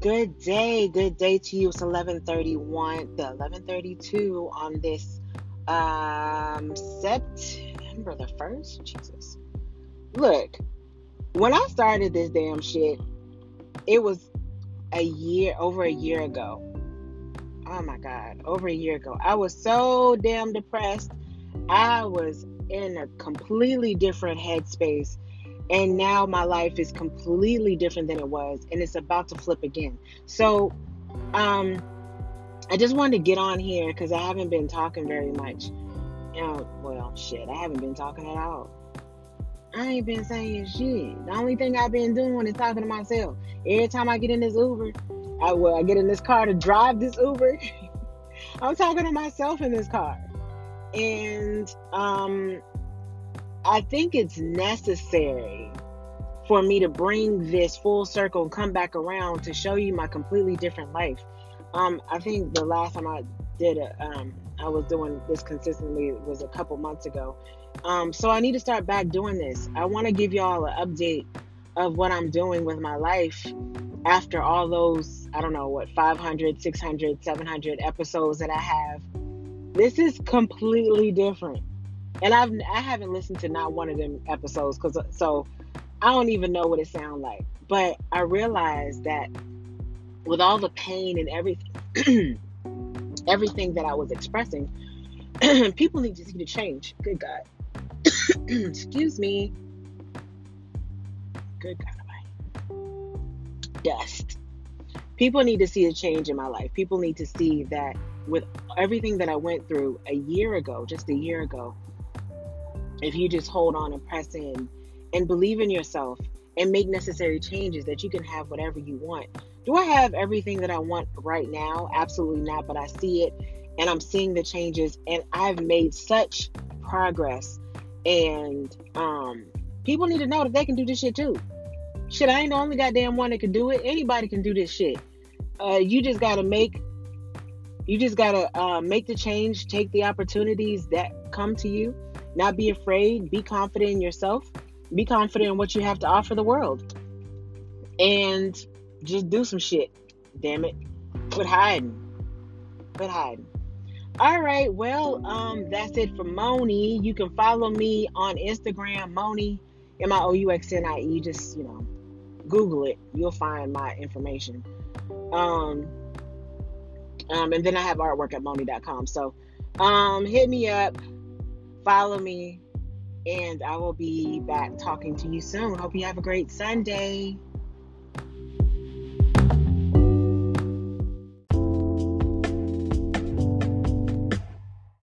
Good day, good day to you. It's 11:31, the 11:32 on this um September the 1st. Jesus. Look, when I started this damn shit, it was a year over a year ago. Oh my god, over a year ago. I was so damn depressed. I was in a completely different headspace and now my life is completely different than it was and it's about to flip again. So um i just wanted to get on here because i haven't been talking very much. You know well shit i haven't been talking at all. I ain't been saying shit. The only thing i've been doing is talking to myself. Every time i get in this uber i well i get in this car to drive this uber i'm talking to myself in this car. And um I think it's necessary for me to bring this full circle and come back around to show you my completely different life. Um, I think the last time I did it, um, I was doing this consistently was a couple months ago. Um, so I need to start back doing this. I want to give y'all an update of what I'm doing with my life after all those, I don't know, what, 500, 600, 700 episodes that I have. This is completely different and I've I haven't listened to not one of them episodes because uh, so I don't even know what it sounds like. But I realized that with all the pain and everything, everything that I was expressing, people need to see the change. Good God, excuse me. Good God, my dust. People need to see a change in my life. People need to see that with everything that I went through a year ago, just a year ago, if you just hold on and press in and believe in yourself and make necessary changes that you can have whatever you want. Do I have everything that I want right now? Absolutely not, but I see it and I'm seeing the changes and I've made such progress and um people need to know that they can do this shit too. Shit, I ain't the only goddamn one that can do it. Anybody can do this shit. Uh, you just gotta make you just gotta uh, make the change, take the opportunities that come to you, not be afraid, be confident in yourself, be confident in what you have to offer the world. And just do some shit. Damn it. Quit hiding. Quit hiding. All right, well, um, that's it for Miouxnie. You can follow me on Instagram, Miouxnie, M I O U X N I E. Just, you know, Google it. You'll find my information. Um, um, and then I have artwork at Miouxnie.com. So um, hit me up follow me, and I will be back talking to you soon. Hope you have a great Sunday.